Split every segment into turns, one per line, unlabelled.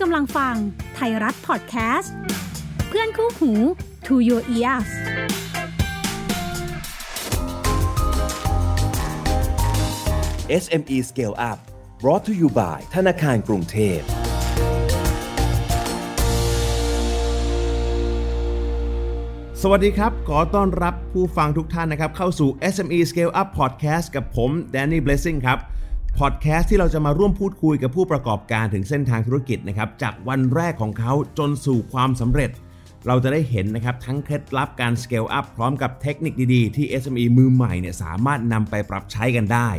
กำลังฟังไทยรัฐพอดแคสต์ เพื่อนคู่หู To Your Ears
SME Scale Up brought to you by ธนาคารกรุงเทพ
สวัสดีครับ ขอต้อนรับผู้ฟังทุกท่านนะครับ เข้าสู่ SME Scale Up Podcast กับผม Danny Blessing ครับ พอดแคสต์ที่เราจะมาร่วมพูดคุยกับผู้ประกอบการถึงเส้นทางธุรกิจนะครับจากวันแรกของเขาจนสู่ความสำเร็จ เราจะได้เห็นนะครับทั้งเคล็ดลับการ scale up พร้อมกับเทคนิคดีๆ ที่ SME มือใหม่เนี่ยสามารถนำไปปรับใช้กันได้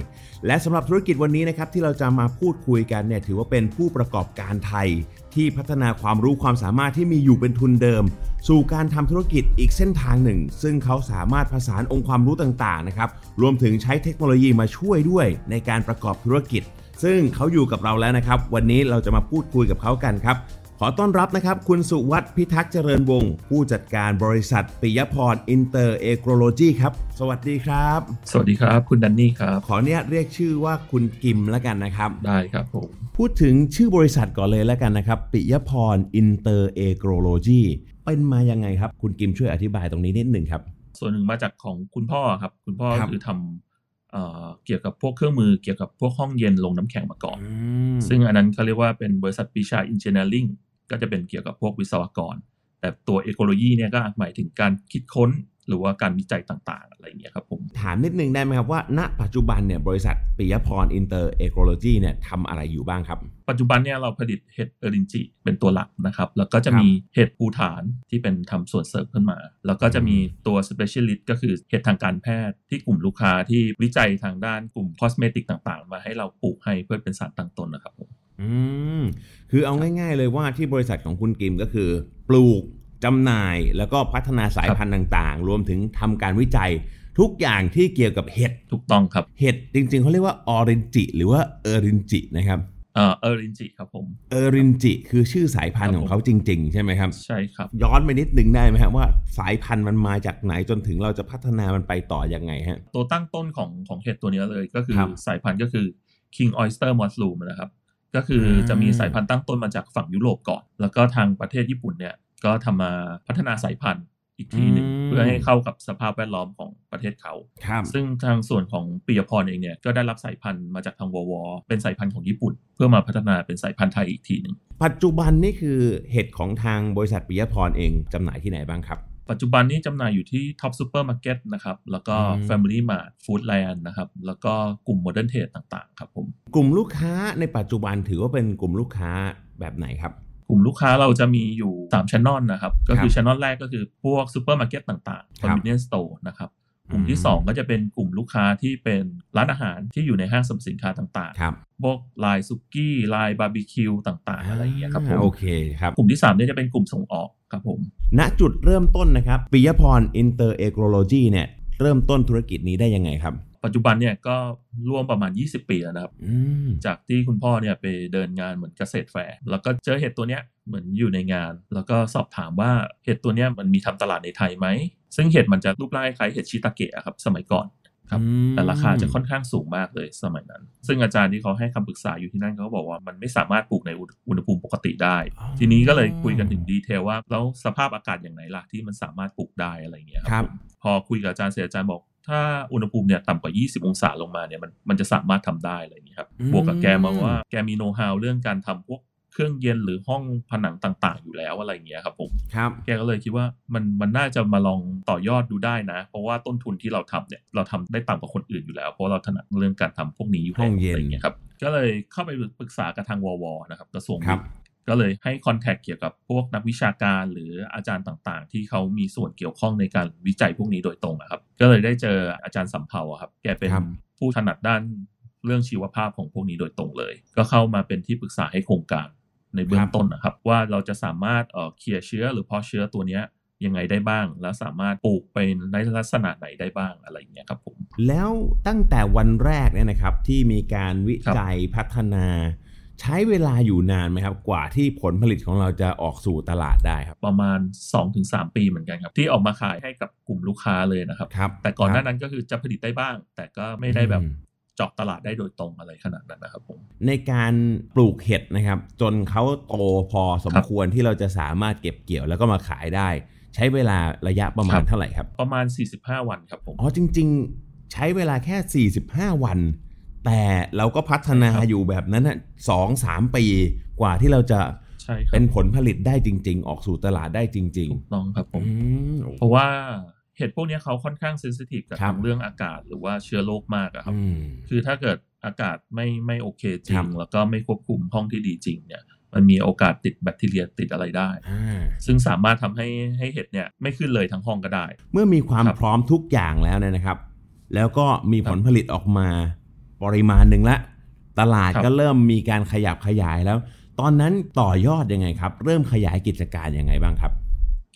และสำหรับธุรกิจวันนี้นะครับที่เราจะมาพูดคุยกันเนี่ยถือว่าเป็นผู้ประกอบการไทย ที่พัฒนาความรู้ความสามารถที่มีอยู่เป็นทุนเดิม สู่การทำธุรกิจอีกเส้นทางหนึ่ง ซึ่งเขาสามารถผสานองค์ความรู้ต่างๆนะครับรวมถึงใช้เทคโนโลยีมาช่วยด้วยในการประกอบธุรกิจ ซึ่งเขาอยู่กับเราแล้วนะครับ วันนี้เราจะมาพูดคุยกับเขากันครับ ขอต้อนรับนะครับ คุณสุวัฒน์พิทักษ์เจริญวงศ์ผู้จัดการบริษัทปิยพร Inter Ecology ครับ สวัสดีครับ
สวัสดีครับ คุณดันนี่ครับ
ขออนุญาตเรียกชื่อว่าคุณกิมแล้วกันนะครับ
ได้ครับผม
พูดถึงชื่อบริษัทก่อนเลยแล้วกันนะครับ ปิยพร Inter Ecology เป็นมายังไงครับ คุณกิมช่วยอธิบายตรงนี้นิดหนึ่งครับ
ส่วนหนึ่งมาจากของคุณพ่อครับ คุณพ่อ
ครับ
คือทำเอ่อเกี่ยวกับพวกเครื่องมือเกี่ยวกับพวกห้องเย็นโรงน้ำแข็งมาก่อน ซึ่งอันนั้นเขาเรียกว่าเป็นบริษัทปรีชา Engineering ก็จะเป็นเกี่ยวกับพวกวิศวกร แต่ตัว Ecology เนี่ยก็หมายถึงการคิดค้นหรือว่าการวิจัยต่างๆ อะไรอย่างเงี้ยครับผม
ถามนิดนึงได้ไหมครับว่า ณ ปัจจุบันเนี่ยบริษัทปิยพร Inter Ecology เนี่ยทำอะไรอยู่บ้างครับ
ปัจจุบันเนี่ยเราผลิตเห็ดเอรินจิเป็นตัวหลักนะครับ แล้วก็จะมีเห็ดภูฐานที่เป็นทำส่วนเสริมขึ้นมา แล้วก็จะมีตัว specialist ก็คือเห็ดทางการแพทย์ที่กลุ่มลูกค้าที่วิจัยทางด้านกลุ่ม cosmetic ต่างๆ มาให้เราปลูกให้เพื่อเป็นสารตั้งต้นนะครับผม
อืมคือเอาง่ายๆเลยว่าที่บริษัทของคุณกิมก็คือ ปลูกจำหน่ายแล้วก็พัฒนาสายพันธุ์ต่างๆ รวมถึงทำการวิจัยทุกอย่างที่เกี่ยวกับเห็ด
ถูกต้องครับ
เห็ดจริงๆ เขาเรียกว่าออรินจิหรือว่าเออรินจินะครับ
เอ่อเอรินจิครับผม
เออรินจิคือชื่อสายพันธุ์
ครับ
ข
ผม
องเขาจริง ๆ ใช่ไหมครับ
ใช่ครับ
ย้อนไปนิดนึงได้ไหมครับว่าสายพันธุ์มันมาจากไหนจนถึงเราจะพัฒนามันไปต่อยังไงฮะ
ตัวตั้งต้นของของเห็ดตัวนี้เลยก็คือ
ครับ
สายพันธุ์ก็คือ King Oyster Mushroom นะครับ ก็คืออ
ม
จะมีสายพันธุ์ตั้งต้นมาจากฝั่งยุโรปก่อน แล้วก็ทางประเทศญี่ปุ่นเนี่ยก็ทำมาพัฒนาสายพันธุ์อีกทีหนึ่งเพื่อให้เข้ากับสภาพแวดล้อมของประเทศเขา
ครับ
ซึ่งทางส่วนของปิยพรเองเนี่ยก็ได้รับสายพันธุ์มาจากทางวว เป็นสายพันธุ์ของญี่ปุ่น เพื่อมาพัฒนาเป็นสายพันธุ์ไทยอีกทีหนึ่ง
ปัจจุบันนี่คือเห็ดของทางบริษัทปิยพรเองจำหน่ายที่ไหนบ้างครับ
ปัจจุบันนี้จำหน่ายอยู่ที่ Top Supermarket นะครับ แล้วก็
อืม
Family Mart Foodland นะครับ แล้วก็กลุ่ม Modern Trade ต่างๆ ครับผม
กลุ่มลูกค้าในปัจจุบันถือว่าเป็นกลุ่มลูกค้าแบบไหนครับ
กลุ่มลูกค้าเราจะมีอยู่3 Channel นะครับ ก็คือ Channel แรกก็คือพวก Supermarket ต่างๆ
ครับ
Convenience Store นะครับ กลุ่มที่
อืม
2ก็จะเป็นกลุ่มลูกค้าที่เป็นร้านอาหารที่อยู่ในห้างสรรพสินค้าต่าง
ครับ
ๆพวกลายซุกี้ลายบาร์บีคิวต่างๆ อะไรอย่างเงี้ยครับผม
โอเคครับ
กลุ่มที่3เนี่ยจะเป็นกลุ่มส่งออก ครับผม
ณจุดเริ่มต้นนะครับปิยพร Inter Ecology เนี่ยเริ่มต้นธุรกิจนี้ได้ยังไงครับ
ปัจจุบันเนี่ยก็ร่วมประมาณ 20 ปีแล้วนะครับ
อืม
จากที่คุณพ่อเนี่ยไปเดินงานเหมือนเกษตรแฟร์แล้วก็เจอเห็ดตัวเนี้ยเหมือนอยู่ในงาน แล้วก็สอบถามว่าเห็ดตัวเนี้ยมันมีทำตลาดในไทยไหม ซึ่งเห็ดมันจะรูปร่างคล้ายเห็ดชิตาเกะอะครับสมัยก่อน ครับ
อืม
แต่ราคาจะค่อนข้างสูงมากเลยสมัยนั้น ซึ่งอาจารย์ที่เขาให้คำปรึกษาอยู่ที่นั่นเขาก็บอกว่ามันไม่สามารถปลูกในอุณหภูมิปกติได้
อ๋อ
ทีนี้ก็เลยคุยกันถึงดีเทลว่าแล้วสภาพอากาศอย่างไหนล่ะที่มันสามารถปลูกได้อะไรอย่างเงี้ย
ครับ
ผมพอคุยกับอาจารย์เสร็จอาจารย์บอกถ้าอุณหภูมิเนี่ยต่ำกว่า 20 องศาลงมาเนี่ยมันมันจะสามารถทำได้อะไรอย่างเงี้ยครับ
อืม
บวกกับแกมาว่าแกมีโน้ตฮาวเรื่องการทำพวก เครื่องเย็นหรือห้องผนังต่าง ๆ อยู่แล้วอะไรอย่างเงี้ยครับผม
ครับ
แกก็เลยคิดว่ามันมันน่าจะมาลองต่อยอดดูได้นะ เพราะว่าต้นทุนที่เราทำเนี่ยเราทำได้ต่ำกว่าคนอื่นอยู่แล้ว เพราะเราถนัดเรื่องการทำพวกนี้อยู่
ห้
แล้
อ
ว
งเย็น
อะไรอย่างเงี้ยครับก็เลยเข้าไปปรึกษากับทางววนะครับกระทรวง
ครับ
วิทย์ก็เลยให้คอนแทคเกี่ยวกับพวกนักวิชาการหรืออาจารย์ต่างๆ ที่เขามีส่วนเกี่ยวข้องในการวิจัยพวกนี้โดยตรงอะครับ ก็เลยได้เจออาจารย์สัมเภาอะครับ แกเป็น
ครับ
ผู้ถนัดด้านเรื่องชีวภาพของพวกนี้โดยตรงเลย ก็เข้ามาเป็นที่ปรึกษาให้โครงการ ในเบื้องต้นนะครับ ว่าเราจะสามารถเอ่อเคลียร์เชื้อหรือเพาะเชื้อตัวเนี้ยยังไงได้บ้าง แล้วสามารถปลูกเป็นในลักษณะไหนได้บ้างอะไรอย่างเงี้ยครับผม
แล้วตั้งแต่วันแรกเนี่ยนะครับที่มีการวิจัยพัฒนา ใช้เวลาอยู่นานไหมครับ กว่าที่ผลผลิตของเราจะออกสู่ตลาดได้ครับ
ประมาณ 2-3 ปีเหมือนกันครับ ที่ออกมาขายให้กับกลุ่มลูกค้าเลยนะครับ
ครับ
แต่ก่อนหน้า
ครับ
นั้นก็คือจะผลิตได้บ้าง แต่ก็ไม่ได้แบบ
อืม
เจาะตลาดได้โดยตรงอะไรขนาดนั้นนะครับผม
ในการปลูกเห็ดนะครับ จนเขาโตพอสมควรที่เราจะสามารถเก็บเกี่ยวแล้วก็มาขายได้ ใช้เวลาระยะประมาณเท่าไหร่ครับ
ประมาณ 45 วันครับผม
อ๋อจริง ๆ ใช้เวลาแค่ 45 วัน แต่เราก็พัฒนา
ใช่ครับ
อยู่แบบนั้นน่ะสองสามปีกว่าที่เราจะ
ใช่ครับ
เป็นผลผลิตได้จริง ๆ ออกสู่ตลาดได้จริง
ถูกต้องครับผ
ๆ
ม
อืม
เพราะว่า เห็ดพวกเนี้ยเขาค่อนข้างเซนซิทีฟกับ
ครับ
ทางเรื่องอากาศหรือว่าเชื้อโรคมากอะครับ
อืม
คือถ้าเกิดอากาศไม่ไม่โอเคจริ
ครั
ง
บ
แล้วก็ไม่ควบคุมห้องที่ดีจริงเนี่ยมันมีโอกาสติดแบคทีเรียติดอะไรได้
อ่า
ซึ่งสามารถทำให้ให้เห็ดเนี่ยไม่ขึ้นเลยทั้งห้องก็ได้
เมื่อมีความ
ครับ
พร้อมทุกอย่างแล้วเนี่ยนะครับ แล้วก็มี
ครับ
ผลผลิตออกมาปริมาณหนึ่งละ ตลาด
ครับ
ก็เริ่มมีการขยับขยายแล้ว ตอนนั้นต่อยอดยังไงครับ เริ่มขยายกิจการยังไงบ้างครับ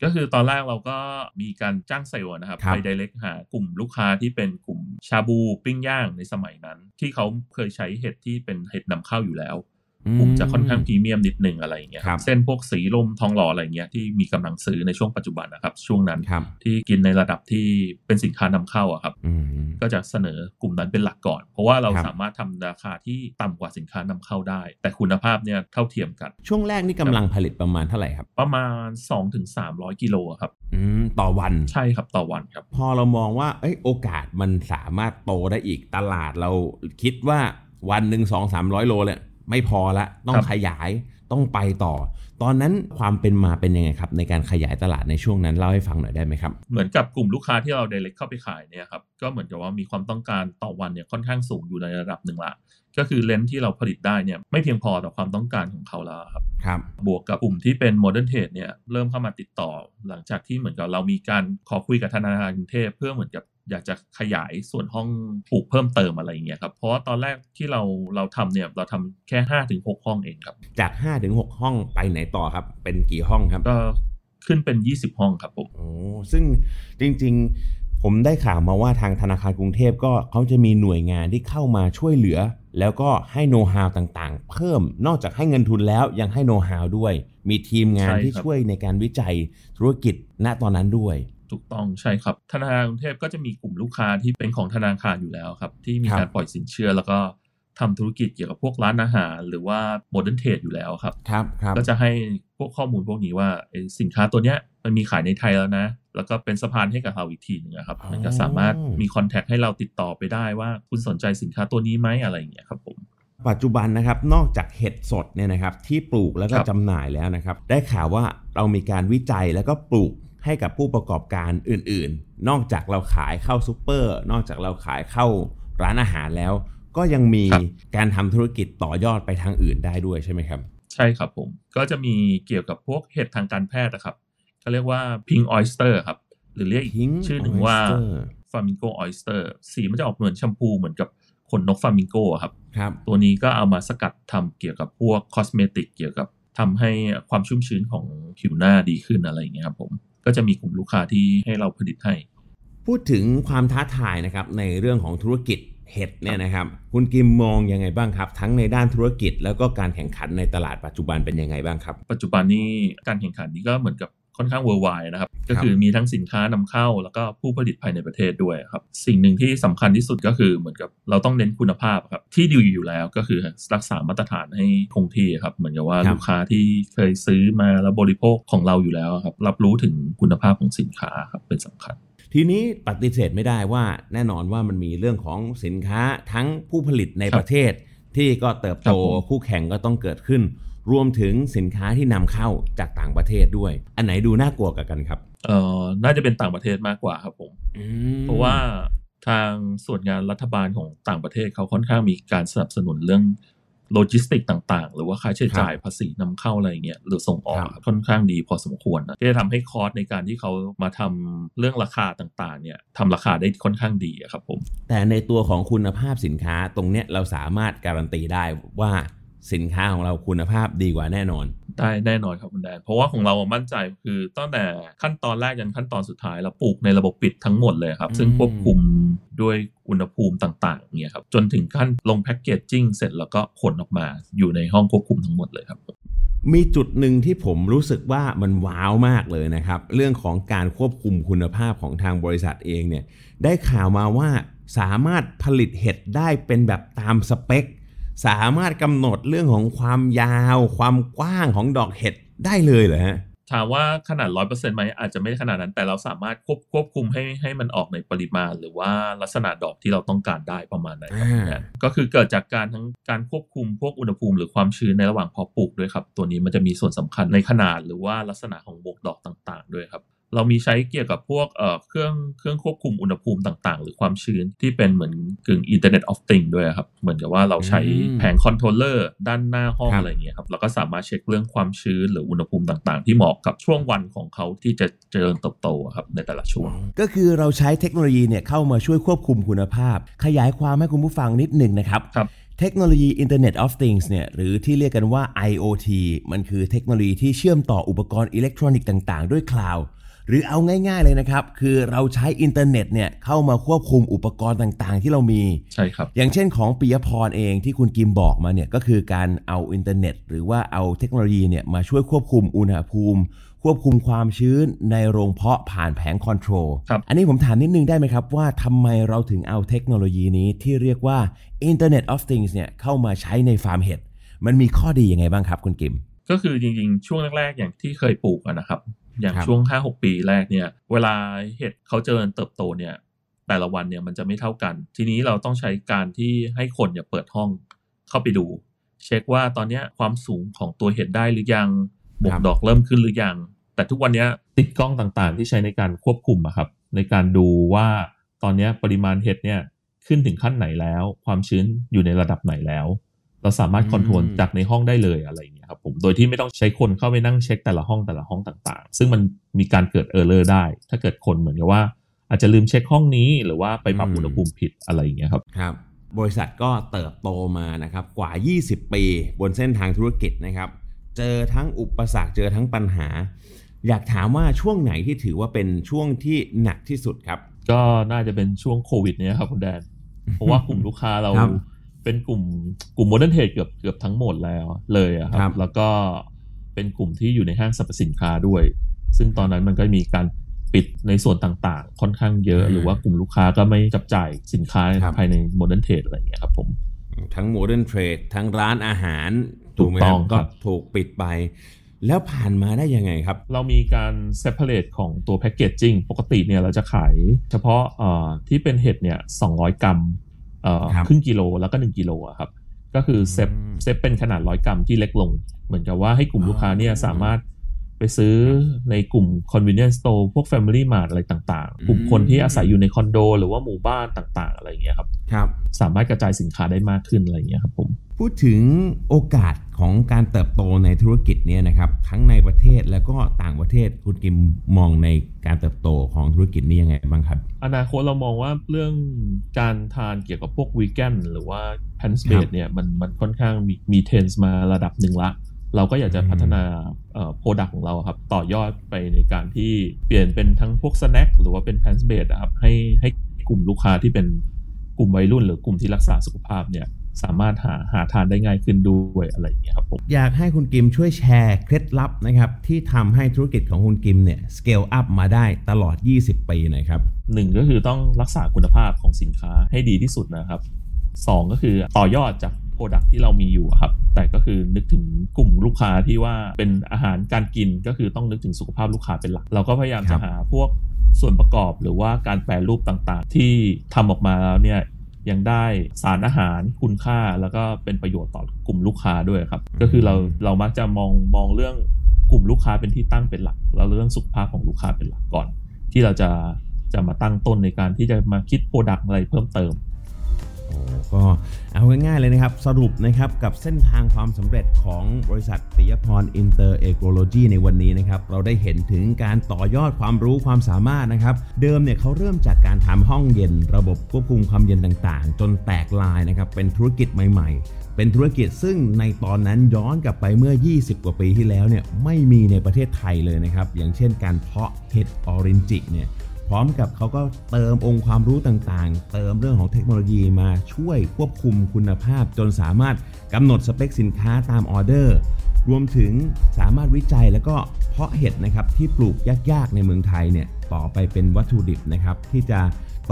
ก็คือตอนแรกเราก็มีการจ้างเซลล์นะครับ
ครับ
ไป direct หากลุ่มลูกค้าที่เป็นกลุ่มชาบูปิ้งย่างในสมัยนั้น ที่เขาเคยใช้เห็ดที่เป็นเห็ดนำเข้าอยู่แล้ว กลุ่มจะค่อนข้างพรีเมียมนิดหนึ่งอะไรอย่างเงี้ย
ครับ
เส้นพวกสีลมทองหล่ออะไรเงี้ยที่มีกำลังซื้อในช่วงปัจจุบันนะครับ ช่วงนั้น
ครับ
ที่กินในระดับที่เป็นสินค้านำเข้าอะครับ
อืม
ก็จะเสนอกลุ่มนั้นเป็นหลักก่อน เพราะว่าเรา
ครับ
สามารถทำราคาที่ต่ำกว่าสินค้านำเข้าได้ แต่คุณภาพเนี่ยเท่าเทียมกัน
ช่วงแรกนี่กำลังผลิตประมาณเท่าไหร่ครับ
ประมาณ 2-300กิโลอะครับ
อืมต่อวัน
ใช่ครับต่อวันครับ
พอเรามองว่าเอ้ยโอกาสมันสามารถโตได้อีกตลาดเราคิดว่าวันหนึ่งสองสามร้อยโลเนี่ย ไม่พอละต้อง
ครับ
ขยายต้องไปต่อ ตอนนั้นความเป็นมาเป็นยังไงครับ ในการขยายตลาดในช่วงนั้นเล่าให้ฟังหน่อยได้ไหมครับ
เหมือนกับกลุ่มลูกค้าที่เรา direct เข้าไปขายเนี่ยครับก็เหมือนกับว่ามีความต้องการต่อวันเนี่ยค่อนข้างสูงอยู่ในระดับหนึ่งละก็คือเลนส์ที่เราผลิตได้เนี่ยไม่เพียงพอต่อความต้องการของเขาแล้วครับ
ครับ
บวกกับกลุ่มที่เป็นโมเดิร์นเทรดเนี่ยเริ่มเข้ามาติดต่อ หลังจากที่เหมือนกับเรามีการขอคุยกับธนาคารกรุงเทพเพื่อเหมือนกับ อยากจะขยายส่วนห้องปลูกเพิ่มเติมอะไรอย่างเงี้ยครับ เพราะว่าตอนแรกที่เราเราทำเนี่ยเราทำแค่5ถึง6ห้องเองครับ
จาก5้าถึงหห้องไปไหนต่อครับ เป็นกี่ห้องครับ
ก็ขึ้นเป็น 20 ห้องครับผม
โอ้ซึ่งจริงๆผมได้ข่าวมาว่าทางธนาคารกรุงเทพก็เขาจะมีหน่วยงานที่เข้ามาช่วยเหลือ แล้วก็ให้โน้ตฮาวต่างๆ เพิ่มนอกจากให้เงินทุนแล้วยังให้โน้ตฮาวด้วย มีทีมงาน
ใช่
ที่
ครับ
ช่วยในการวิจัยธุรกิจณตอนนั้นด้วย
ถูกต้องใช่ครับ ธนาคารกรุงเทพก็จะมีกลุ่มลูกค้าที่เป็นของธนาคารอยู่แล้วครับ ที่มี
ครับ
การปล่อยสินเชื่อแล้วก็ทำธุรกิจเกี่ยวกับพวกร้านอาหาร หรือว่า modern trade อยู่แล้วครับ
ครับครับ
ก็จะให้พวกข้อมูลพวกนี้ว่าไอ้สินค้าตัวเนี้ยมันมีขายในไทยแล้วนะ แล้วก็เป็นสะพานให้กับเราอีกทีหนึ่งอะครับ มันก็สามารถมีคอนแทคให้เราติดต่อไปได้ว่าคุณสนใจสินค้าตัวนี้ไหมอะไรอย่างเงี้ยครับผม
ปัจจุบันนะครับนอกจากเห็ดสดเนี่ยนะครับที่ปลูกแล้วก็
ครับ
จำหน่ายแล้วนะครับ ได้ข่าวว่าเรามีการวิจัยแล้วก็ปลูก ให้กับผู้ประกอบการอื่นๆ นอกจากเราขายเข้าซูเปอร์ นอกจากเราขายเข้าร้านอาหารแล้ว ก็ยังมี
ครับ
การทำธุรกิจต่อยอดไปทางอื่นได้ด้วยใช่ไหมครับ
ใช่ครับผม ก็จะมีเกี่ยวกับพวกเห็ดทางการแพทย์นะครับเขาเรียกว่า pink oyster ครับ หรือเรียกอีก
Pink
ชื่อหนึ่งว่า
oyster
flamingo oyster สีมันจะออกเหมือนแชมพูเหมือนกับขนนกฟลามิงโกอะครับ
ครับ
ตัวนี้ก็เอามาสกัดทำเกี่ยวกับพวกคอสเมติกเกี่ยวกับทำให้ความชุ่มชื้นของผิวหน้าดีขึ้นอะไรอย่างเงี้ยครับผม ก็จะมีกลุ่มลูกค้าที่ให้เราผลิตให้
พูดถึงความท้าทายนะครับในเรื่องของธุรกิจเห็ดเนี่ยนะครับคุณกิมมองยังไงบ้างครับ ทั้งในด้านธุรกิจแล้วก็การแข่งขันในตลาดปัจจุบันเป็นยังไงบ้างครับ
ปัจจุบันนี้การแข่งขันนี้ก็เหมือนกับ ค่อนข้างเวอร์ไวนะครับ ก็คือมีทั้งสินค้านำเข้า แล้วก็ผู้ผลิตภายในประเทศด้วยครับ สิ่งหนึ่งที่สำคัญที่สุดก็คือเหมือนกับเราต้องเน้นคุณภาพครับ ที่ดีอยู่แล้วก็คือรักษามาตรฐานให้คงที่ครับ เหมือนกับว่า
ครับ
ลูกค้าที่เคยซื้อมาแล้วบริโภคของเราอยู่แล้วครับ รับรู้ถึงคุณภาพของสินค้าครับเป็นสำคัญ
ทีนี้ปฏิเสธไม่ได้ว่าแน่นอนว่ามันมีเรื่องของสินค้าทั้งผู้ผลิตใน
ครับ
ประเทศ ที่ก็เติบโต
ครับผม
คู่แข่งก็ต้องเกิดขึ้น รวมถึงสินค้าที่นำเข้าจากต่างประเทศด้วย อันไหนดูน่ากลัวกับกันครับ
เอ่อน่าจะเป็นต่างประเทศมากกว่าครับผม
อืม
เพราะว่าทางส่วนงานรัฐบาลของต่างประเทศเขาค่อนข้างมีการสนับสนุนเรื่องโลจิสติกต่างๆ หรือว่าค่าใช้จ่ายภาษีนำเข้าอะไรเงี้ยหรือส่งออก
ครับ
ค่อนข้างดีพอสมควรนะที่จะทำให้คอสในการที่เขามาทำเรื่องราคาต่างๆเนี่ยทำราคาได้ค่อนข้างดีอะครับผม
แต่ในตัวของคุณภาพสินค้าตรงเนี้ยเราสามารถการันตีได้ว่า สินค้าของเราคุณภาพดีกว่าแน่นอน
ได้แน่นอนครับคุณแดนเพราะว่าของเราอะมั่นใจคือตั้งแต่ขั้นตอนแรกยันขั้นตอนสุดท้ายเราปลูกในระบบปิดทั้งหมดเลยครับ ซึ่ง
อืม
ควบคุมด้วยอุณหภูมิต่างๆเนี่ยครับจนถึงขั้นลงแพ็กเกจจิ้งเสร็จแล้วก็ขนออกมาอยู่ในห้องควบคุมทั้งหมดเลยครับ
มีจุดหนึ่งที่ผมรู้สึกว่ามันว้าวมากเลยนะครับ เรื่องของการควบคุมคุณภาพของทางบริษัทเองเนี่ยได้ข่าวมาว่าสามารถผลิตเห็ดได้เป็นแบบตามสเปค สามารถกำหนดเรื่องของความยาว ความกว้างของดอกเห็ดได้เลยเหรอฮะ
ถามว่าขนาดร้อยเปอร์เซ็นต์ไหมอาจจะไม่ขนาดนั้น แต่เราสามารถควบควบคุมให้ให้มันออกในปริมาณ หรือว่าลักษณะดอกที่เราต้องการได้ประมาณไหนครับ
อ่า
เนี่ยก็คือเกิดจากการทั้งการควบคุมพวกอุณหภูมิหรือความชื้นในระหว่างเพาะปลูกด้วยครับ ตัวนี้มันจะมีส่วนสำคัญในขนาดหรือว่าลักษณะของบวกดอกต่าง ๆ ด้วยครับ เรามีใช้เกี่ยวกับพวกเอ่อเครื่องเครื่องควบคุมอุณหภูมิต่างๆ หรือความชื้นที่เป็นเหมือนกึ่ง Internet of Things ด้วยครับ เหมือนกับว่าเราใช้
อืม
แผง controller ด้านหน้าห้อง
ครับ
อะไรอย่างเงี้ยครับเราก็สามารถเช็คเรื่องความชื้นหรืออุณหภูมิต่างๆ ที่เหมาะกับช่วงวัยของเขาที่จะเจริญเติบโตอะครับในแต่ละช่วง
ก็คือเราใช้เทคโนโลยีเนี่ยเข้ามาช่วยควบคุมคุณภาพ ขยายความให้คุณผู้ฟังนิดหนึ่งนะครับ
ครับ
เทคโนโลยี Internet of Things เนี่ยหรือที่เรียกกันว่า IoT มันคือเทคโนโลยีที่เชื่อมต่ออุปกรณ์อิเล็กทรอนิกส์ต่าง ๆ ด้วย cloud หรือเอาง่าย ๆเลยนะครับ คือเราใช้อินเทอร์เน็ตเนี่ยเข้ามาควบคุมอุปกรณ์ต่างๆ ที่เรามี
ใช่ครับ
อย่างเช่นของปิยพรเองที่คุณกิมบอกมาเนี่ยก็คือการเอาอินเทอร์เน็ต หรือว่าเอาเทคโนโลยีเนี่ยมาช่วยควบคุมอุณหภูมิ ควบคุมความชื้นในโรงเพาะผ่านแผง control
ครับ
อันนี้ผมถามนิดนึงได้ไหมครับว่าทำไมเราถึงเอาเทคโนโลยีนี้ที่เรียกว่า Internet of Things เนี่ยเข้ามาใช้ในฟาร์มเห็ดมันมีข้อดียังไงบ้างครับคุณกิม
ก็คือจริงๆ ช่วงแรกๆ อย่างที่เคยปลูกอะนะครับ อย่าง
ครับ
ช่วง 5-6 ปีแรกเนี่ย เวลาเห็ดเขาเจริญเติบโตเนี่ย แต่ละวันเนี่ยมันจะไม่เท่ากัน ทีนี้เราต้องใช้การที่ให้คนเนี่ยเปิดห้องเข้าไปดู เช็คว่าตอนเนี้ยความสูงของตัวเห็ดได้หรือยังหมว
ครั
ก
บ
ดอกเริ่มขึ้นหรือยัง แต่ทุกวันเนี้ยติดกล้องต่างๆ ที่ใช้ในการควบคุมอะครับ ในการดูว่าตอนเนี้ยปริมาณเห็ดเนี่ยขึ้นถึงขั้นไหนแล้ว ความชื้นอยู่ในระดับไหนแล้ว เราสามารถคอนโทรล
อืม
จากในห้องได้เลยอะไรอย่างเงี้ยครับผมโดยที่ไม่ต้องใช้คนเข้าไปนั่งเช็คแต่ละห้องแต่ละห้องต่างๆ ซึ่งมันมีการเกิดเออร์เลอร์ได้ ถ้าเกิดคนเหมือนกับว่า อาจจะลืมเช็คห้องนี้หรือว่าไปปรับ
อืม
อุณหภูมิผิดอะไรอย่างเงี้ยครับ
ครับ บริษัทก็เติบโตมานะครับกว่า 20 ปี บนเส้นทางธุรกิจนะครับ เจอทั้งอุปสรรคเจอทั้งปัญหา อยากถามว่าช่วงไหนที่ถือว่าเป็นช่วงที่หนักที่สุดครับ
ก็น่าจะเป็นช่วงโควิดเนี่ยครับคุณแดนเพราะว่ากลุ่มลูกค้าเรา
ครับ
เป็นกลุ่มกลุ่ม modern trade เกือบเกือบทั้งหมดแล้วเลยอะค
ครั
รับ
บ
แล้วก็เป็นกลุ่มที่อยู่ในห้างสรรพสินค้าด้วย ซึ่งตอนนั้นมันก็มีการปิดในส่วนต่างๆ ค่อนข้างเยอะ
อืม
หรือว่ากลุ่มลูกค้าก็ไม่จับจ่ายสินค้า
ครับ
ภายใน modern trade อะไรอย่างเงี้ยครับผม
ทั้ง modern tradeทั้งร้านอาหาร
ถูก
ไหม
ต้อง
ก็
ครับ
ถูกปิดไป แล้วผ่านมาได้ยังไงครับ
เรามีการ separate ของตัวแพ c เกจจิ้งปกติเนี่ยเราจะขายเฉพาะเอ่อที่เป็นเห็ดเนี่ย200 กรัมเอ่อ
ครับ
ครึ่งกิโลแล้วก็1กิโลอะครับ ก็คือเซฟ
อืม
เซฟเป็นขนาด100กรัมที่เล็กลง เหมือนกับว่าให้กลุ่มลูกค้าเนี่ย
อ๋อ
สามารถ ไปซื้อในกลุ่ม convenience store พวก family mart อะไรต่างๆ กลุ่มคนที่อาศัยอยู่ในคอนโด หรือว่าหมู่บ้านต่างๆ อะไรอย่างเงี้ยครับ
ครับ
สามารถกระจายสินค้าได้มากขึ้นอะไรอย่างเงี้ยครับผม
พูดถึงโอกาสของการเติบโตในธุรกิจเนี่ยนะครับทั้งในประเทศแล้วก็ต่างประเทศคุณกิมมองในการเติบโตของธุรกิจนี้ยังไงบ้างครับ
อนาคตเรามองว่าเรื่องการทานเกี่ยวกับพวกวีแกนหรือว่า plant-based
ครับ
เนี่ยมันมันค่อนข้างมีมีเทรนส์มาระดับหนึ่งละ เราก็อยากจะ
อืม
พัฒนาเอ่อ product ของเราครับ ต่อยอดไปในการที่เปลี่ยนเป็นทั้งพวก snack หรือว่าเป็น plant-based ครับให้ให้กลุ่มลูกค้าที่เป็นกลุ่มวัยรุ่น หรือกลุ่มที่รักษาสุขภาพเนี่ยสามารถหาหาทานได้ง่ายขึ้นด้วยอะไรอย่างเงี้ยครับผม
อยากให้คุณกิมช่วยแชร์เคล็ดลับนะครับ ที่ทำให้ธุรกิจของคุณกิมเนี่ยสเกลอัพมาได้ตลอด 20 ปีหน่อยครับ
หนึ่งก็คือต้องรักษาคุณภาพของสินค้าให้ดีที่สุดนะครับสองก็คือต่อยอดจาก โปรดักที่เรามีอยู่อะครับ แต่ก็คือนึกถึงกลุ่มลูกค้าที่ว่าเป็นอาหารการกินก็คือต้องนึกถึงสุขภาพลูกค้าเป็นหลัก เราก็พยายาม
ครั
จะ
บ
หาพวกส่วนประกอบหรือว่าการแปรรูปต่างๆ ที่ทำออกมาแล้วเนี่ยยังได้สารอาหารคุณค่าแล้วก็เป็นประโยชน์ต่อกลุ่มลูกค้าด้วยครับ ก็คือเราเรามักจะมองมองเรื่องกลุ่มลูกค้าเป็นที่ตั้งเป็นหลัก แล้วเรื่องสุขภาพของลูกค้าเป็นหลักก่อน ที่เราจะจะมาตั้งต้นในการที่จะมาคิด product อะไรเพิ่มเติม
โอ้ ก็เอาง่ายๆเลยนะครับ สรุปนะครับกับเส้นทางความสำเร็จของบริษัทปิยพรอินเตอร์เอโกโลจีในวันนี้นะครับ เราได้เห็นถึงการต่อยอดความรู้ความสามารถนะครับ เดิมเนี่ยเขาเริ่มจากการทำห้องเย็น ระบบควบคุมความเย็นต่างๆ จนแตกลายนะครับ เป็นธุรกิจใหม่ๆ เป็นธุรกิจซึ่งในตอนนั้นย้อนกลับไปเมื่อ 20 กว่าปีที่แล้วเนี่ยไม่มีในประเทศไทยเลยนะครับ อย่างเช่นการเพาะเห็ดออรินจิเนี่ย พร้อมกับเขาก็เติมองค์ความรู้ต่างๆ เติมเรื่องของเทคโนโลยีมาช่วยควบคุมคุณภาพ จนสามารถกำหนดสเปคสินค้าตามออเดอร์ รวมถึงสามารถวิจัยแล้วก็เพาะเห็ดนะครับที่ปลูกยากๆในเมืองไทยเนี่ยต่อไปเป็นวัตถุดิบนะครับที่จะ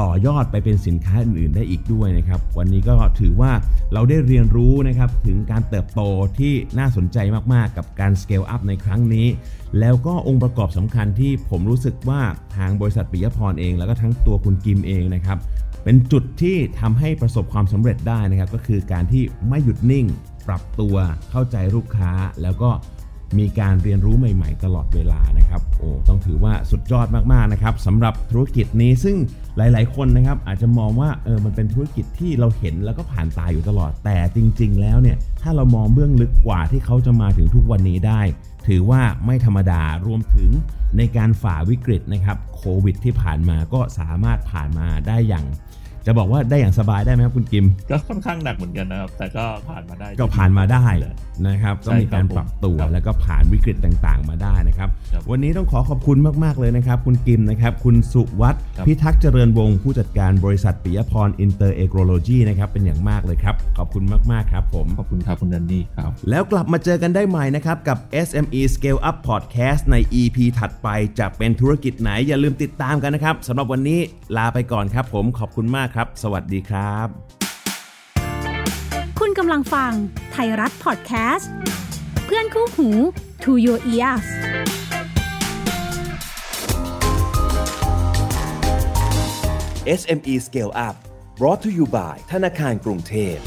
ต่อยอดไปเป็นสินค้าอื่นๆได้อีกด้วยนะครับ วันนี้ก็ถือว่าเราได้เรียนรู้นะครับถึงการเติบโตที่น่าสนใจมากๆ กับการ scale up ในครั้งนี้ แล้วก็องค์ประกอบสำคัญที่ผมรู้สึกว่าทางบริษัทปิยพรเอง แล้วก็ทั้งตัวคุณกิมเองนะครับเป็นจุดที่ทำให้ประสบความสำเร็จได้นะครับ ก็คือการที่ไม่หยุดนิ่ง ปรับตัวเข้าใจลูกค้า แล้วก็ มีการเรียนรู้ใหม่ๆ ตลอดเวลานะครับโอ้ต้องถือว่าสุดยอดมากๆนะครับสำหรับธุรกิจนี้ซึ่งหลายๆ คนนะครับอาจจะมองว่าเออมันเป็นธุรกิจที่เราเห็นแล้วก็ผ่านตาอยู่ตลอดแต่จริง ๆ แล้วเนี่ยถ้าเรามองเบื้องลึกกว่าที่เขาจะมาถึงทุกวันนี้ได้ ถือว่าไม่ธรรมดารวมถึงในการฝ่าวิกฤตนะครับโควิดที่ผ่านมาก็สามารถผ่านมาได้อย่าง จะบอกว่าได้อย่างสบายได้ไหมครับคุณกิม
ก็ค่อนข้างหนักเหมือนกันนะครับ แต่ก็ผ่านมาได้
ก็ผ่านมาได้นะครับ
ใช่
ก็มีการปรับตัว
ครับ
แล้วก็ผ่านวิกฤตต่างๆ มาได้นะครับ
ครับ
วันนี้ต้องขอขอบคุณมากๆเลยนะครับ คุณกิมนะครับ คุณสุวัฒน์
ครับ
พิทักษ์เจริญวงศ์ผู้จัดการบริษัทปิยพรอินเตอร์เอ o โลจีนะครับเป็นอย่างมากเลยครับขอบคุณมากๆครับผม
ขอบคุณครับคุณแดนนี่ครับ
แล้วกลับมาเจอกันได้ใหม่นะครับกับ SME Scale Up Podcast ใน EP ถัดไปจะเป็นธุรกิจไหนอย่าลืมติดตามกันนะครับสำหรับวันนี้ลาไปก่อนครับ ผมขอบคุณมากครับ สวัสดีครับ
คุณกำลังฟังไทยรัฐพอดแคสต์ เพื่อนคู่หู To Your Ears
SME Scale Up brought to you by ธนาคารกรุงเทพ